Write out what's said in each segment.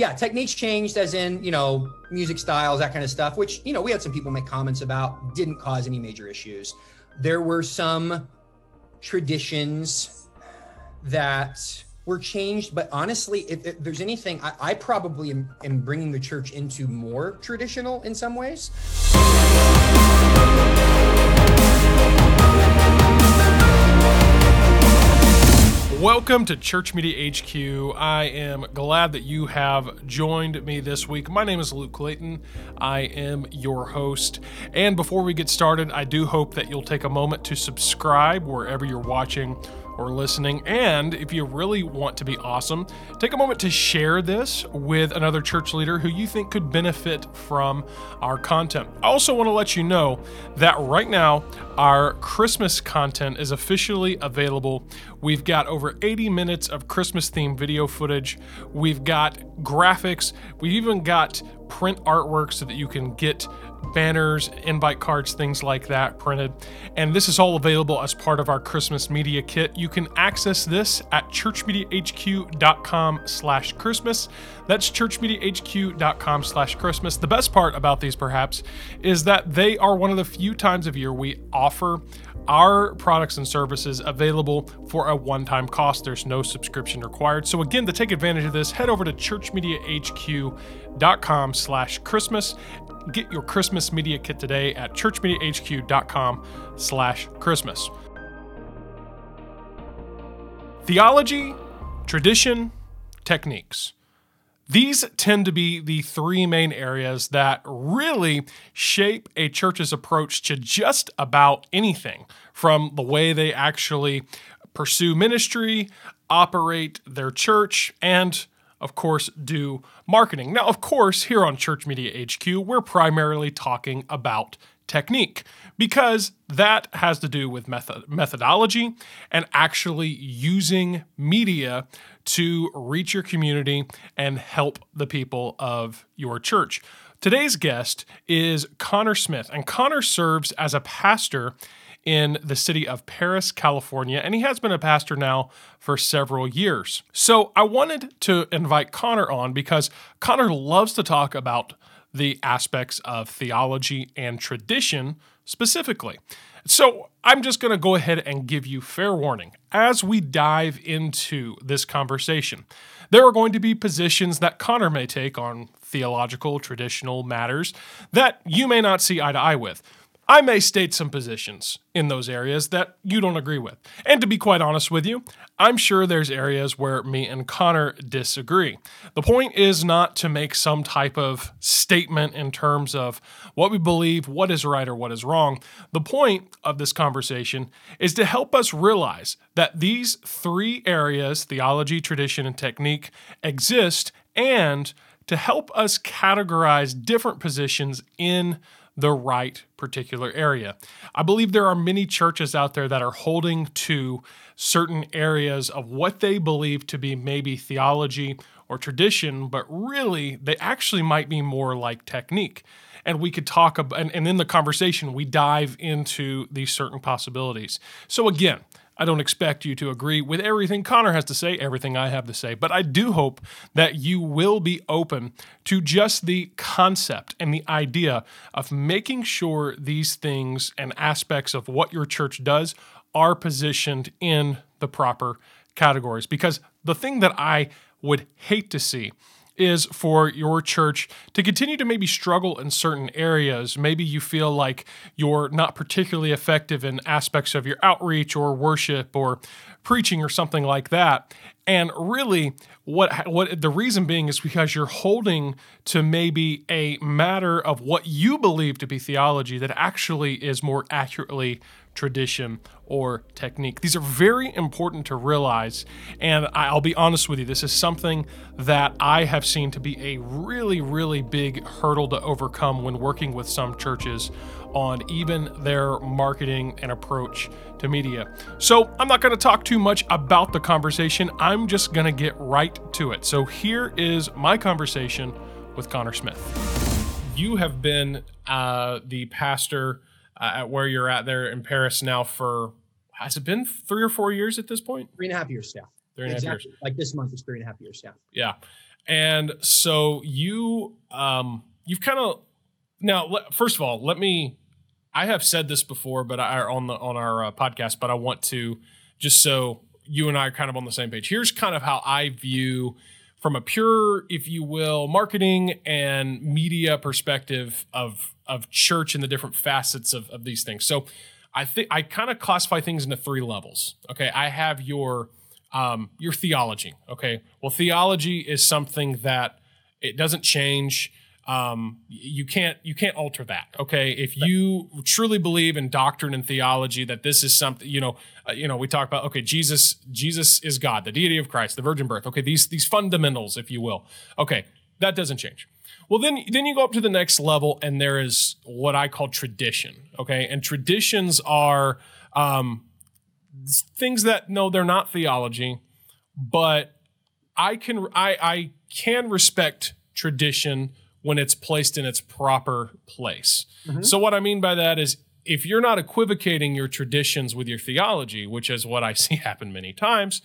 yeah, techniques changed as in, you know, music styles, that kind of stuff, which, you know, we had some people make comments about, didn't cause any major issues. There were some traditions that were changed, but honestly, if, if there's anything, I, I probably am, am bringing the church into more traditional in some ways. Welcome to Church Media HQ. I am glad that you have joined me this week. My name is Luke Clayton. I am your host. And before we get started, I do hope that you'll take a moment to subscribe wherever you're watching or listening. And if you really want to be awesome, take a moment to share this with another church leader who you think could benefit from our content. I also want to let you know that right now, our Christmas content is officially available. We've got over 80 minutes of Christmas themed video footage. We've got graphics. We've even got print artwork so that you can get banners, invite cards, things like that printed. And this is all available as part of our Christmas media kit. You can access this at churchmediahq.com slash Christmas. That's churchmediahq.com slash Christmas. The best part about these, perhaps, is that they are one of the few times of year we offer our products and services available for a one-time cost. There's no subscription required. So again, to take advantage of this, head over to churchmediahq.com slash Christmas Get your Christmas media kit today at churchmediahq.com slash Christmas. Theology, tradition, techniques. These tend to be the three main areas that really shape a church's approach to just about anything from the way they actually pursue ministry, operate their church, and of course, do marketing. Now, of course, here on Church Media HQ, we're primarily talking about technique because that has to do with method methodology and actually using media to reach your community and help the people of your church. Today's guest is Connor Smith, and Connor serves as a pastor in the city of Perris, California, and he has been a pastor now for several years. So I wanted to invite Connor on because Connor loves to talk about the aspects of theology and tradition specifically. So I'm just going to go ahead and give you fair warning as we dive into this conversation. There are going to be positions that Connor may take on theological, traditional matters that you may not see eye to eye with. I may state some positions in those areas that you don't agree with. And to be quite honest with you, I'm sure there's areas where me and Connor disagree. The point is not to make some type of statement in terms of what we believe, what is right or what is wrong. The point of this conversation is to help us realize that these three areas theology, tradition, and technique exist and to help us categorize different positions in the right particular area. I believe there are many churches out there that are holding to certain areas of what they believe to be maybe theology or tradition, but really they actually might be more like technique. And we could talk about, and, and in the conversation, we dive into these certain possibilities. So, again, I don't expect you to agree with everything Connor has to say, everything I have to say, but I do hope that you will be open to just the concept and the idea of making sure these things and aspects of what your church does are positioned in the proper categories. Because the thing that I would hate to see is for your church to continue to maybe struggle in certain areas. Maybe you feel like you're not particularly effective in aspects of your outreach or worship or preaching or something like that. And really, what what the reason being is because you're holding to maybe a matter of what you believe to be theology that actually is more accurately tradition, or technique. These are very important to realize. And I'll be honest with you, this is something that I have seen to be a really, really big hurdle to overcome when working with some churches on even their marketing and approach to media. So I'm not going to talk too much about the conversation. I'm just going to get right to it. So here is my conversation with Connor Smith. You have been uh, the pastor uh, at where you're at there in Perris now for has it been three or four years at this point? Three and a half years, yeah. Three and exactly. a half years. Like this month is three and a half years, yeah. Yeah. And so you um you've kind of now first of all, let me I have said this before but I on the on our uh, podcast but I want to just so you and I are kind of on the same page. Here's kind of how I view from a pure if you will marketing and media perspective of of church and the different facets of, of these things. So I think I kind of classify things into three levels. Okay, I have your um, your theology. Okay, well, theology is something that it doesn't change. Um, you can't you can't alter that. Okay, if you truly believe in doctrine and theology that this is something you know, uh, you know, we talk about okay, Jesus Jesus is God, the deity of Christ, the virgin birth. Okay, these these fundamentals, if you will. Okay, that doesn't change. Well, then then you go up to the next level, and there is what I call tradition. Okay, and traditions are um, things that no, they're not theology, but I can I I can respect tradition when it's placed in its proper place. Mm-hmm. So what I mean by that is if you're not equivocating your traditions with your theology, which is what I see happen many times,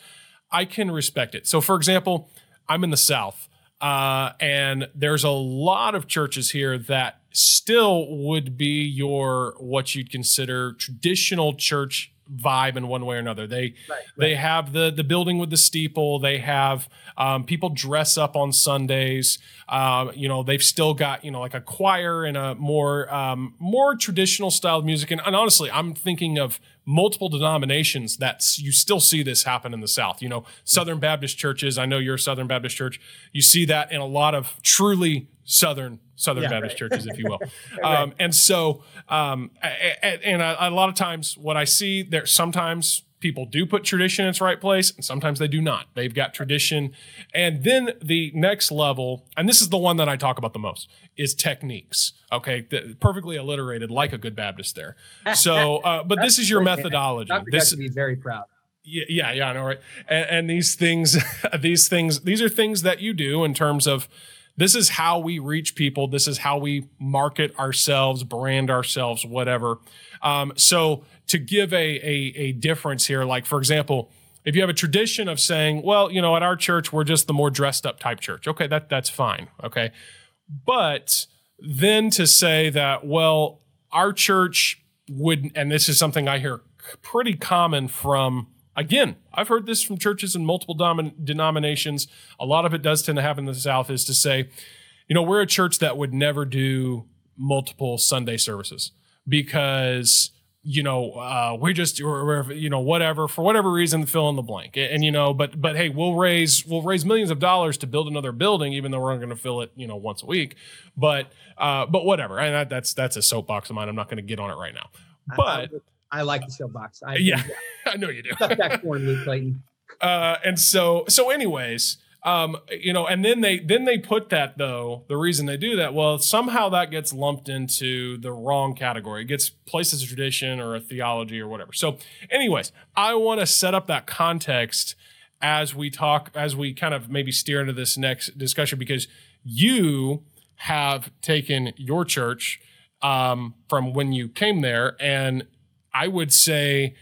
I can respect it. So for example, I'm in the South. Uh, and there's a lot of churches here that still would be your what you'd consider traditional church vibe in one way or another. They right, right. they have the the building with the steeple. They have um, people dress up on Sundays. Um, you know, they've still got you know like a choir and a more um, more traditional style of music. And, and honestly, I'm thinking of multiple denominations that you still see this happen in the South. You know, Southern Baptist churches. I know you're a Southern Baptist church. You see that in a lot of truly Southern Southern yeah, Baptist right. churches, if you will. right. um, and so, um, and a, a, lot of times, what I see there, sometimes people do put tradition in its right place, and sometimes they do not. They've got tradition, and then the next level, and this is the one that I talk about the most, is techniques. Okay, the, perfectly alliterated, like a good Baptist there. So, uh, but this is your methodology. Dr. This to be very proud. Yeah, yeah, yeah, I know, right? And, and these things, these things, these are things that you do in terms of this is how we reach people. This is how we market ourselves, brand ourselves, whatever. Um, so to give a, a, a difference here, like for example, if you have a tradition of saying, well, you know, at our church we're just the more dressed up type church. Okay, that that's fine. Okay, but then to say that, well, our church would, and this is something I hear pretty common from Again, I've heard this from churches in multiple denominations. A lot of it does tend to happen in the South is to say, you know, we're a church that would never do multiple Sunday services because you know, uh, we just, or, you know, whatever for whatever reason, fill in the blank. And, and, you know, but but hey, we'll raise we'll raise millions of dollars to build another building, even though we're not going to fill it, you know, once a week. But uh, but whatever. And that, that's that's a soapbox of mine. I'm not going to get on it right now. But I like the soapbox. I, yeah, I know you do. Stuff that corn, Luke Clayton. Uh, and so, so, anyways, um, you know, and then they then they put that though. The reason they do that, well, somehow that gets lumped into the wrong category. It gets placed as a tradition or a theology or whatever. So, anyways, I want to set up that context as we talk, as we kind of maybe steer into this next discussion, because you have taken your church um, from when you came there and I would say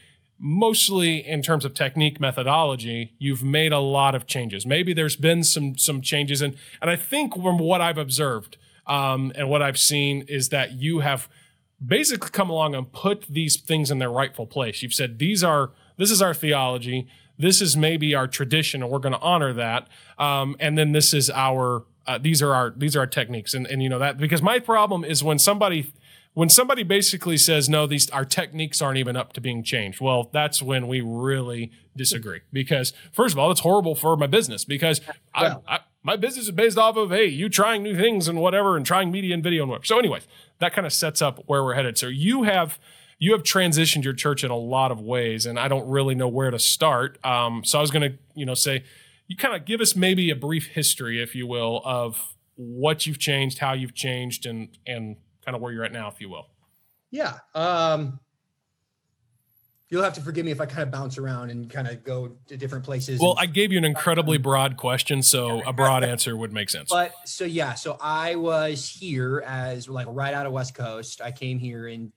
mostly in terms of technique methodology you've made a lot of changes. Maybe there's been some some changes. And and i think from what i've observed um, and what i've seen is that you have basically come along and put these things in their rightful place. You've said these are this is our theology. This is maybe our tradition and we're going to honor that. Um, and then this is our uh, these are our these are our techniques. And and you know that because my problem is when somebody when somebody basically says no these our techniques aren't even up to being changed well that's when we really disagree. Because first of all it's horrible for my business because well, I, I, my business is based off of hey you trying new things and whatever and trying media and video and whatever. So anyways that kind of sets up where we're headed. So you have you have transitioned your church in a lot of ways and i don't really know where to start. Um, so i was going to you know say you kind of give us maybe a brief history if you will of what you've changed how you've changed and and kind of where you're at now, if you will. Yeah. Um, you'll have to forgive me if I kind of bounce around and kind of go to different places. Well, I gave you an incredibly broad question, so a broad answer would make sense. But so yeah, so I was here as like right out of West Coast. I came here in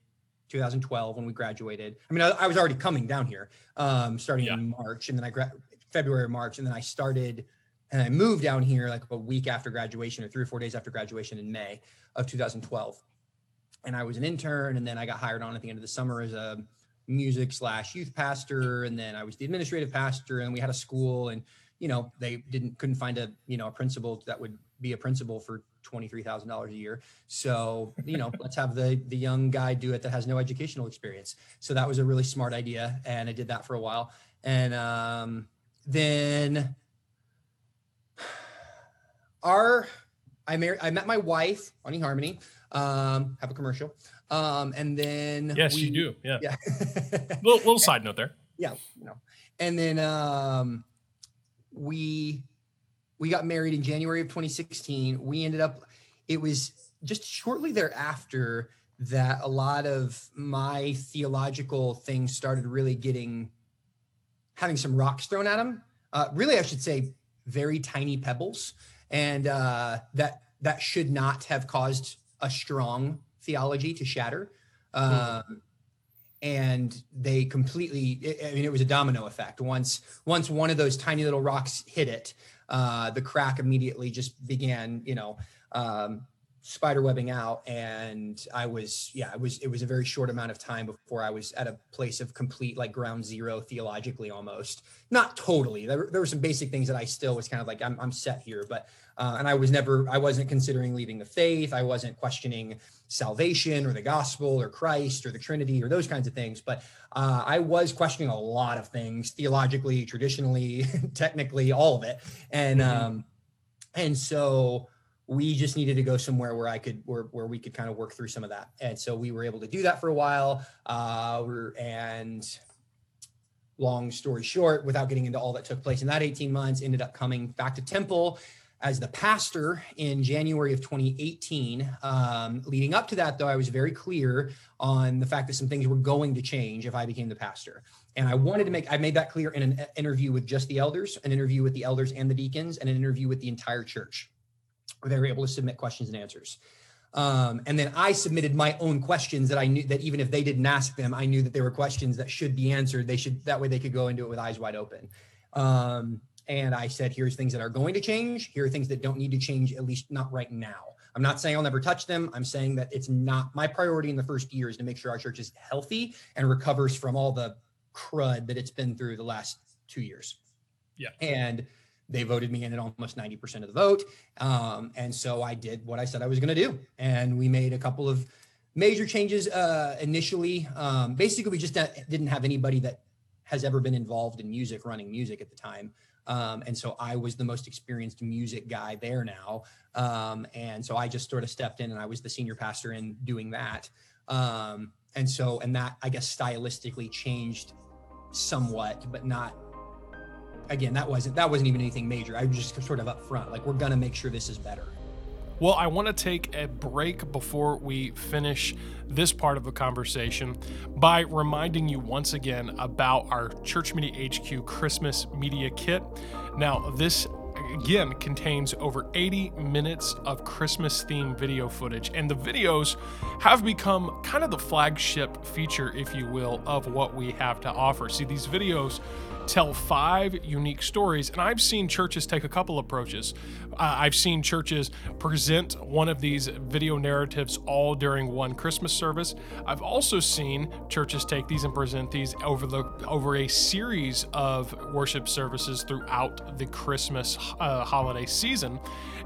2012 when we graduated. I mean, I, I was already coming down here, um, starting yeah. in March, and then I gra- February, March, and then I started and I moved down here like a week after graduation or three or four days after graduation in May of 2012. And I was an intern, and then I got hired on at the end of the summer as a music slash youth pastor, and then I was the administrative pastor, and we had a school, and you know they didn't couldn't find a you know a principal that would be a principal for twenty three thousand dollars a year. So you know let's have the the young guy do it that has no educational experience. So that was a really smart idea, and I did that for a while, and um, then our I married I met my wife on eHarmony. Um, have a commercial. Um, and then yes, we, you do. Yeah. Yeah. little, little side note there. Yeah. You know. And then um, we we got married in January of 2016. We ended up. It was just shortly thereafter that a lot of my theological things started really getting having some rocks thrown at them. Uh, really, I should say, very tiny pebbles and uh, that that should not have caused a strong theology to shatter. Um, and they completely, I mean, it was a domino effect. Once once one of those tiny little rocks hit it, uh, the crack immediately just began, you know, um, spider webbing out and i was yeah it was it was a very short amount of time before i was at a place of complete like ground zero theologically almost. Not totally. There, there were some basic things that i still was kind of like i'm, I'm set here but uh, and i was never i wasn't considering leaving the faith. I wasn't questioning salvation or the gospel or christ or the trinity or those kinds of things but uh, i was questioning a lot of things theologically traditionally technically all of it. And mm-hmm. um and so we just needed to go somewhere where I could where, where we could kind of work through some of that. And so we were able to do that for a while. Uh, and long story short, without getting into all that took place in that 18 months, ended up coming back to Temple as the pastor in January of 2018. Um, leading up to that, though, I was very clear on the fact that some things were going to change if I became the pastor. And I wanted to make, I made that clear in an interview with just the elders, an interview with the elders and the deacons, and an interview with the entire church they were able to submit questions and answers. Um, and then I submitted my own questions that I knew that even if they didn't ask them, I knew that there were questions that should be answered. They should that way they could go into it with eyes wide open. Um, and I said, here's things that are going to change. Here are things that don't need to change, at least not right now. I'm not saying I'll never touch them. I'm saying that it's not my priority in the first year is to make sure our church is healthy and recovers from all the crud that it's been through the last two years. Yeah. And they voted me in at almost 90% of the vote. Um, and so I did what I said I was going to do. And we made a couple of major changes uh, initially. Um, basically, we just didn't have anybody that has ever been involved in music, running music at the time. Um, and so I was the most experienced music guy there now. Um, and so I just sort of stepped in and I was the senior pastor in doing that. Um, and so, and that I guess stylistically changed somewhat, but not again, that wasn't that wasn't even anything major. I was just sort of upfront, like we're gonna make sure this is better. Well, I want to take a break before we finish this part of the conversation by reminding you once again about our Church Media HQ Christmas Media Kit. Now, this again contains over 80 minutes of Christmas themed video footage, and the videos have become kind of the flagship feature, if you will, of what we have to offer. See, these videos tell five unique stories. And I've seen churches take a couple approaches. Uh, I've seen churches present one of these video narratives all during one Christmas service. I've also seen churches take these and present these over the over a series of worship services throughout the Christmas uh, holiday season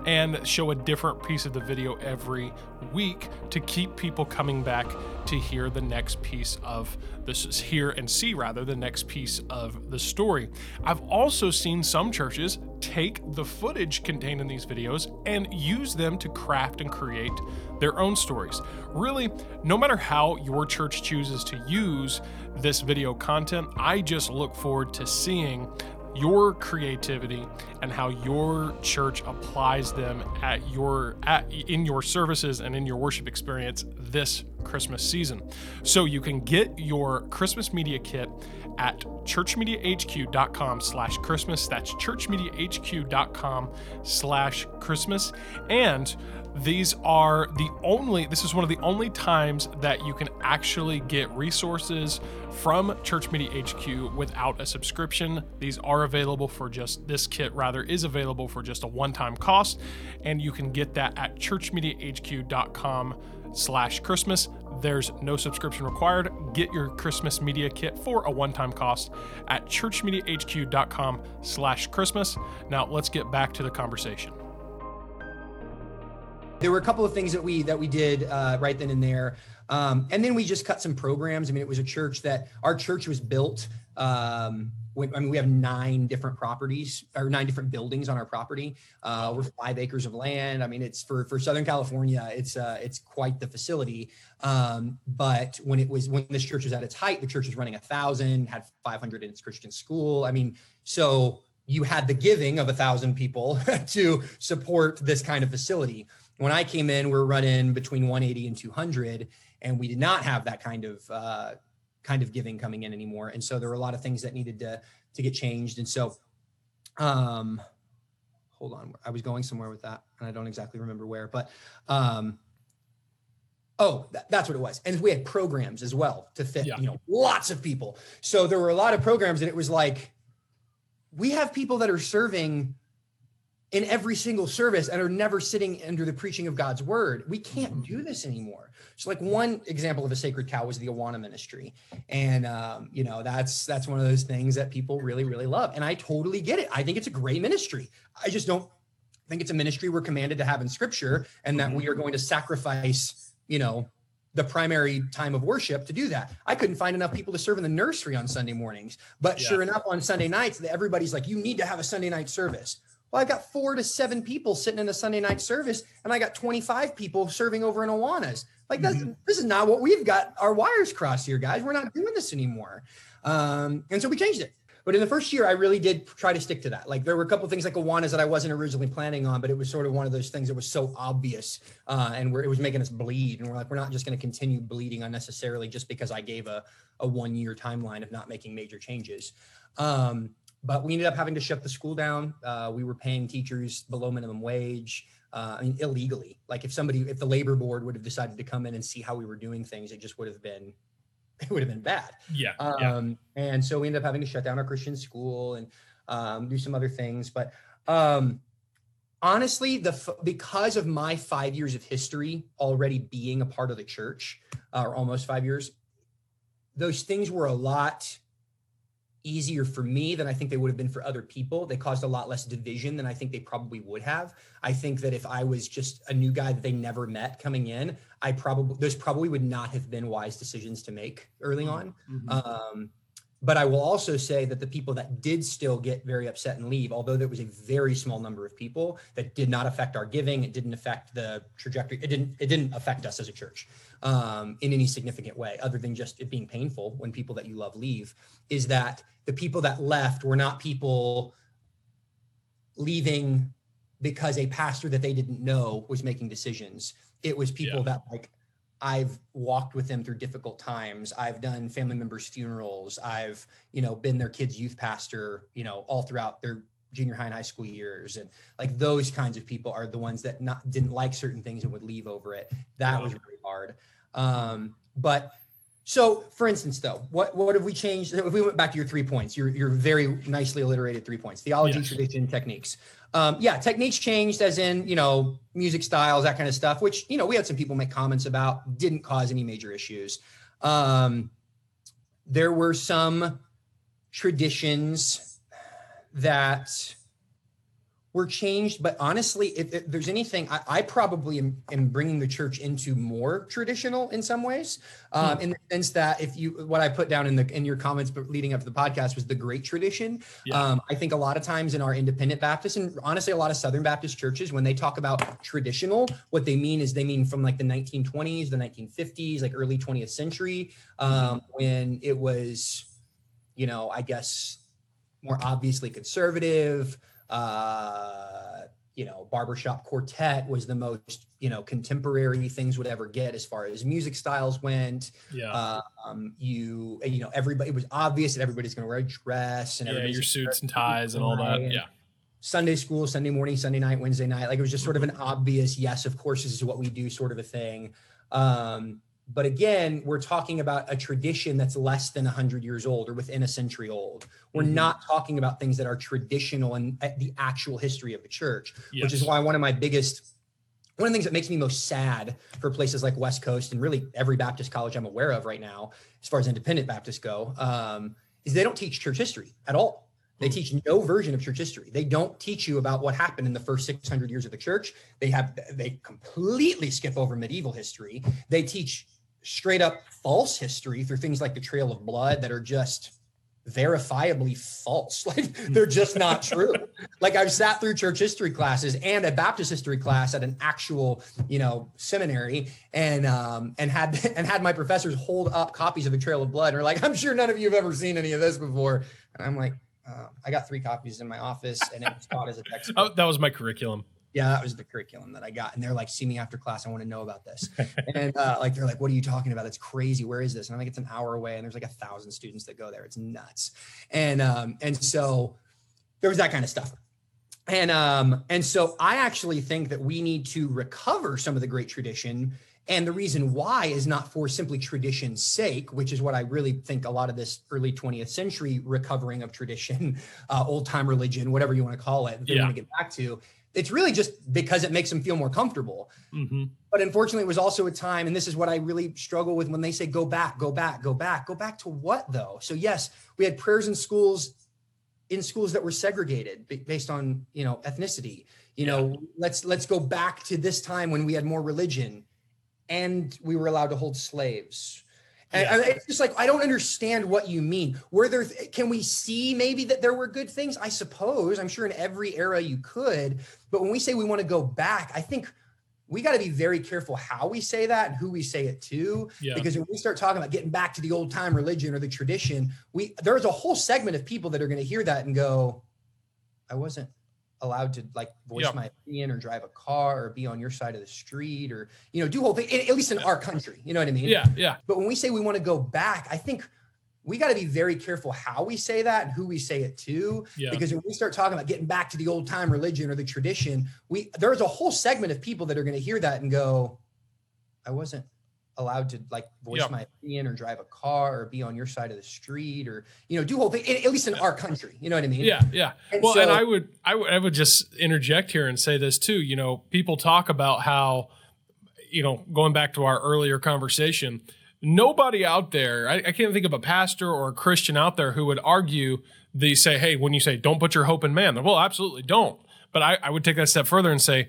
and show a different piece of the video every week to keep people coming back to hear the next piece of this is hear and see rather the next piece of the story. I've also seen some churches take the footage contained in these videos and use them to craft and create their own stories. Really, no matter how your church chooses to use this video content, I just look forward to seeing your creativity and how your church applies them at your at in your services and in your worship experience this Christmas season. So you can get your Christmas media kit at churchmediahq.com slash Christmas. That's churchmediahq.com slash Christmas. And these are the only, this is one of the only times that you can actually get resources from Church Media HQ without a subscription. These are available for just, this kit rather is available for just a one time cost. And you can get that at churchmediahq.com slash Christmas. There's no subscription required. Get your Christmas media kit for a one-time cost at churchmediahq.com slash Christmas. Now let's get back to the conversation. There were a couple of things that we that we did uh, right then and there, um, and then we just cut some programs. I mean, it was a church that our church was built. Um, I mean, we have nine different properties or nine different buildings on our property. Uh, we're five acres of land. I mean, it's for for Southern California. It's uh, it's quite the facility. Um, but when it was when this church was at its height, the church was running a thousand, had 500 in its Christian school. I mean, so you had the giving of a thousand people to support this kind of facility. When I came in, we are running between 180 and 200, and we did not have that kind of uh, kind of giving coming in anymore. And so there were a lot of things that needed to to get changed. And so, um, hold on, I was going somewhere with that, and I don't exactly remember where, but um, oh, th- that's what it was. And we had programs as well to fit, yeah. you know, lots of people. So there were a lot of programs, and it was like we have people that are serving in every single service and are never sitting under the preaching of God's word. We can't mm-hmm. do this anymore. So, like one example of a sacred cow was the Awana ministry, and um, you know that's that's one of those things that people really really love, and I totally get it. I think it's a great ministry. I just don't think it's a ministry we're commanded to have in Scripture, and that we are going to sacrifice, you know, the primary time of worship to do that. I couldn't find enough people to serve in the nursery on Sunday mornings, but yeah. sure enough, on Sunday nights, everybody's like, "You need to have a Sunday night service." Well, I got four to seven people sitting in a Sunday night service, and I got 25 people serving over in Awanas. Like that's mm-hmm. this is not what we've got our wires crossed here, guys. We're not doing this anymore. Um, and so we changed it. But in the first year, I really did try to stick to that. Like there were a couple things like Awanas that I wasn't originally planning on, but it was sort of one of those things that was so obvious, uh, and where it was making us bleed. And we're like, we're not just going to continue bleeding unnecessarily just because I gave a, a one year timeline of not making major changes. Um, but we ended up having to shut the school down. Uh, we were paying teachers below minimum wage. Uh, I mean, illegally. Like if somebody, if the labor board would have decided to come in and see how we were doing things, it just would have been, it would have been bad. Yeah. Um, yeah. And so we ended up having to shut down our Christian school and um, do some other things. But um, honestly, the because of my five years of history already being a part of the church, uh, or almost five years, those things were a lot easier for me than I think they would have been for other people. They caused a lot less division than I think they probably would have. I think that if I was just a new guy that they never met coming in, I probably those probably would not have been wise decisions to make early on. Mm-hmm. Um, but I will also say that the people that did still get very upset and leave, although there was a very small number of people that did not affect our giving, it didn't affect the trajectory. It didn't. It didn't affect us as a church um, in any significant way, other than just it being painful when people that you love leave. Is that the people that left were not people leaving because a pastor that they didn't know was making decisions. It was people yeah. that like I've walked with them through difficult times. I've done family members' funerals. I've, you know, been their kids' youth pastor, you know, all throughout their junior high and high school years. And like those kinds of people are the ones that not didn't like certain things and would leave over it. That was really hard. Um, but so, for instance, though, what what have we changed? If we went back to your three points, your your very nicely alliterated three points: theology, yes. tradition, techniques. Um, yeah, techniques changed, as in you know music styles, that kind of stuff. Which you know we had some people make comments about, didn't cause any major issues. Um, there were some traditions that were changed. But honestly, if, if there's anything, I, I probably am, am, bringing the church into more traditional in some ways, um, hmm. in the sense that if you, what I put down in the in your comments, but leading up to the podcast was the great tradition. Yeah. Um, I think a lot of times in our independent Baptist and honestly a lot of Southern Baptist churches, when they talk about traditional, what they mean is they mean from like the 1920s, the 1950s, like early 20th century, um, mm-hmm. when it was, you know, I guess more obviously conservative uh, you know, barbershop quartet was the most, you know, contemporary things would ever get as far as music styles went. Yeah. Um, you, you know, everybody, it was obvious that everybody's going to wear a dress and yeah, your suits and ties and all that. and Yeah. Sunday school, Sunday morning, Sunday night, Wednesday night. Like it was just sort of an obvious, yes, of course, this is what we do sort of a thing. Um, but again, we're talking about a tradition that's less than 100 years old or within a century old. We're Mhm. not talking about things that are traditional and the actual history of the church, which is why one of my biggest one of the things that makes me most sad for places like West Coast and really every Baptist college I'm aware of right now, as far as independent Baptists go, um, is they don't teach church history at all. They Hmm. teach no version of church history. They don't teach you about what happened in the first 600 years of the church. They have they completely skip over medieval history. They teach straight up false history through things like the Trail of Blood that are just verifiably false. Like they're just not true. like I've sat through church history classes and a Baptist history class at an actual, you know, seminary and um and had and had my professors hold up copies of the Trail of Blood and are like, I'm sure none of you have ever seen any of this before. And I'm like, uh, I got three copies in my office and it was taught as a textbook. Oh, that was my curriculum. Yeah, that was the curriculum that I got. And they're like, see me after class. I want to know about this. and uh, like, they're like, what are you talking about? It's crazy. Where is this? And I'm like, it's an hour away. And there's like a thousand students that go there. It's nuts. And um, and so there was that kind of stuff. And um, and so I actually think that we need to recover some of the great tradition. And the reason why is not for simply tradition's sake, which is what I really think a lot of this early 20th century recovering of tradition, uh, old time religion, whatever you want to call it, that they Yeah. want to get back to. It's really just because it makes them feel more comfortable. hmm But unfortunately, it was also a time, and this is what I really struggle with when they say go back, go back, go back. Go back to what though? So yes, we had prayers in schools, in schools that were segregated based on you know ethnicity. You know, let's let's go back to this time when we had more religion, and we were allowed to hold slaves. And Yeah. it's just like I don't understand what you mean. Were there? Can we see maybe that there were good things? I suppose. I'm sure in every era you could. But when we say we want to go back, I think we got to be very careful how we say that and who we say it to. Yeah. Because when we start talking about getting back to the old time religion or the tradition, we there's a whole segment of people that are going to hear that and go, "I wasn't allowed to like voice my opinion or drive a car or be on your side of the street or you know do whole thing." At at least in our country, you know what I mean? Yeah. Yeah. But when we say we want to go back, I think we got to be very careful how we say that and who we say it to. Yeah. Because when we start talking about getting back to the old time religion or the tradition, we there's a whole segment of people that are going to hear that and go, I wasn't allowed to like voice Yeah. my opinion or drive a car or be on your side of the street or you know do whole thing. At least in our country, you know what I mean? Yeah, yeah. And well, and so- I would, I would, I would just interject here and say this too. You know, people talk about how, you know, going back to our earlier conversation, nobody out there, I, I can't think of a pastor or a Christian out there who would argue the say, hey, when you say don't put your hope in man, well, absolutely don't. But I, I would take that step further and say,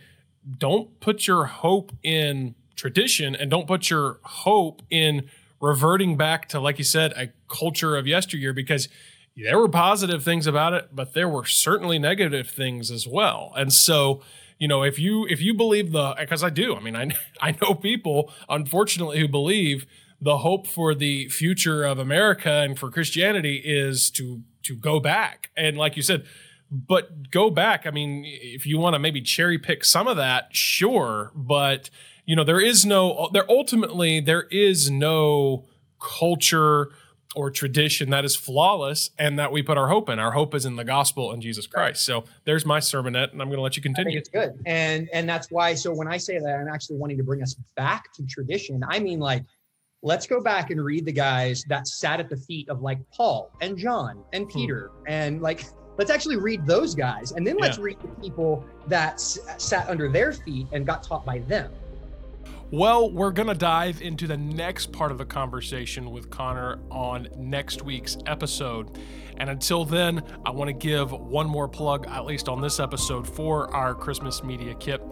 don't put your hope in tradition and don't put your hope in reverting back to, like you said, a culture of yesteryear because there were positive things about it, but there were certainly negative things as well. And so, you know, if you if you believe the because I do, I mean, I I know people unfortunately who believe the hope for the future of America and for Christianity is to to go back. And like you said, but go back. I mean, if you want to maybe cherry pick some of that, sure, but you know, there is no there ultimately there is no culture or tradition that is flawless and that we put our hope in. Our hope is in the gospel and Jesus Christ. So there's my sermonette, and I'm going to let you I think continue. it's good. And and that's why so when I say that I'm actually wanting to bring us back to tradition, I mean like let's go back and read the guys that sat at the feet of like Paul and John and hmm. Peter and like let's actually read those guys and then let's Yeah. read the people that s- sat under their feet and got taught by them. Well, we're going to dive into the next part of the conversation with Connor on next week's episode. And until then, I want to give one more plug, at least on this episode, for our Christmas media kit.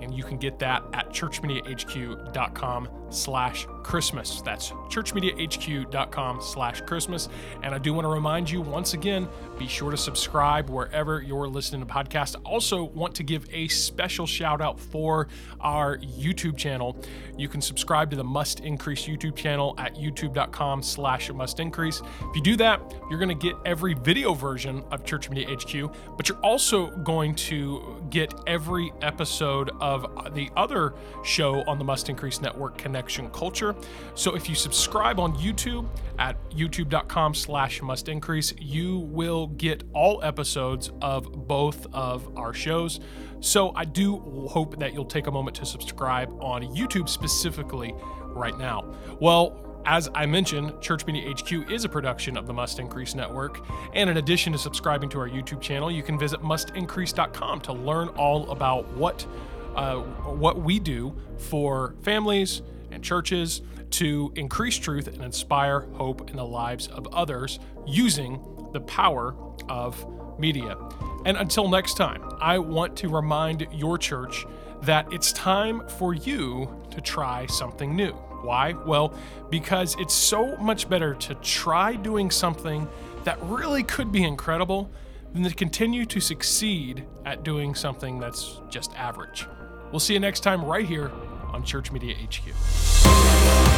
And you can get that at churchmediahq.com slash Christmas. That's churchmediahq.com slash Christmas. And I do want to remind you once again, be sure to subscribe wherever you're listening to podcasts. Also want to give a special shout out for our YouTube channel. You can subscribe to the Must Increase YouTube channel at youtube.com slash must increase. If you do that, you're going to get every video version of Church Media HQ, but you're also going to get every episode of the other show on the Must Increase Network, Connection Culture. So if you subscribe on YouTube at youtube.com slash must increase, you will get all episodes of both of our shows. So I do hope that you'll take a moment to subscribe on YouTube specifically right now. Well, as I mentioned, Church Media HQ is a production of the Must Increase Network. And in addition to subscribing to our YouTube channel, you can visit mustincrease.com to learn all about what uh, what we do for families and churches to increase truth and inspire hope in the lives of others using the power of media. And until next time, I want to remind your church that it's time for you to try something new. Why? Well, because it's so much better to try doing something that really could be incredible than to continue to succeed at doing something that's just average. We'll see you next time right here on Church Media HQ.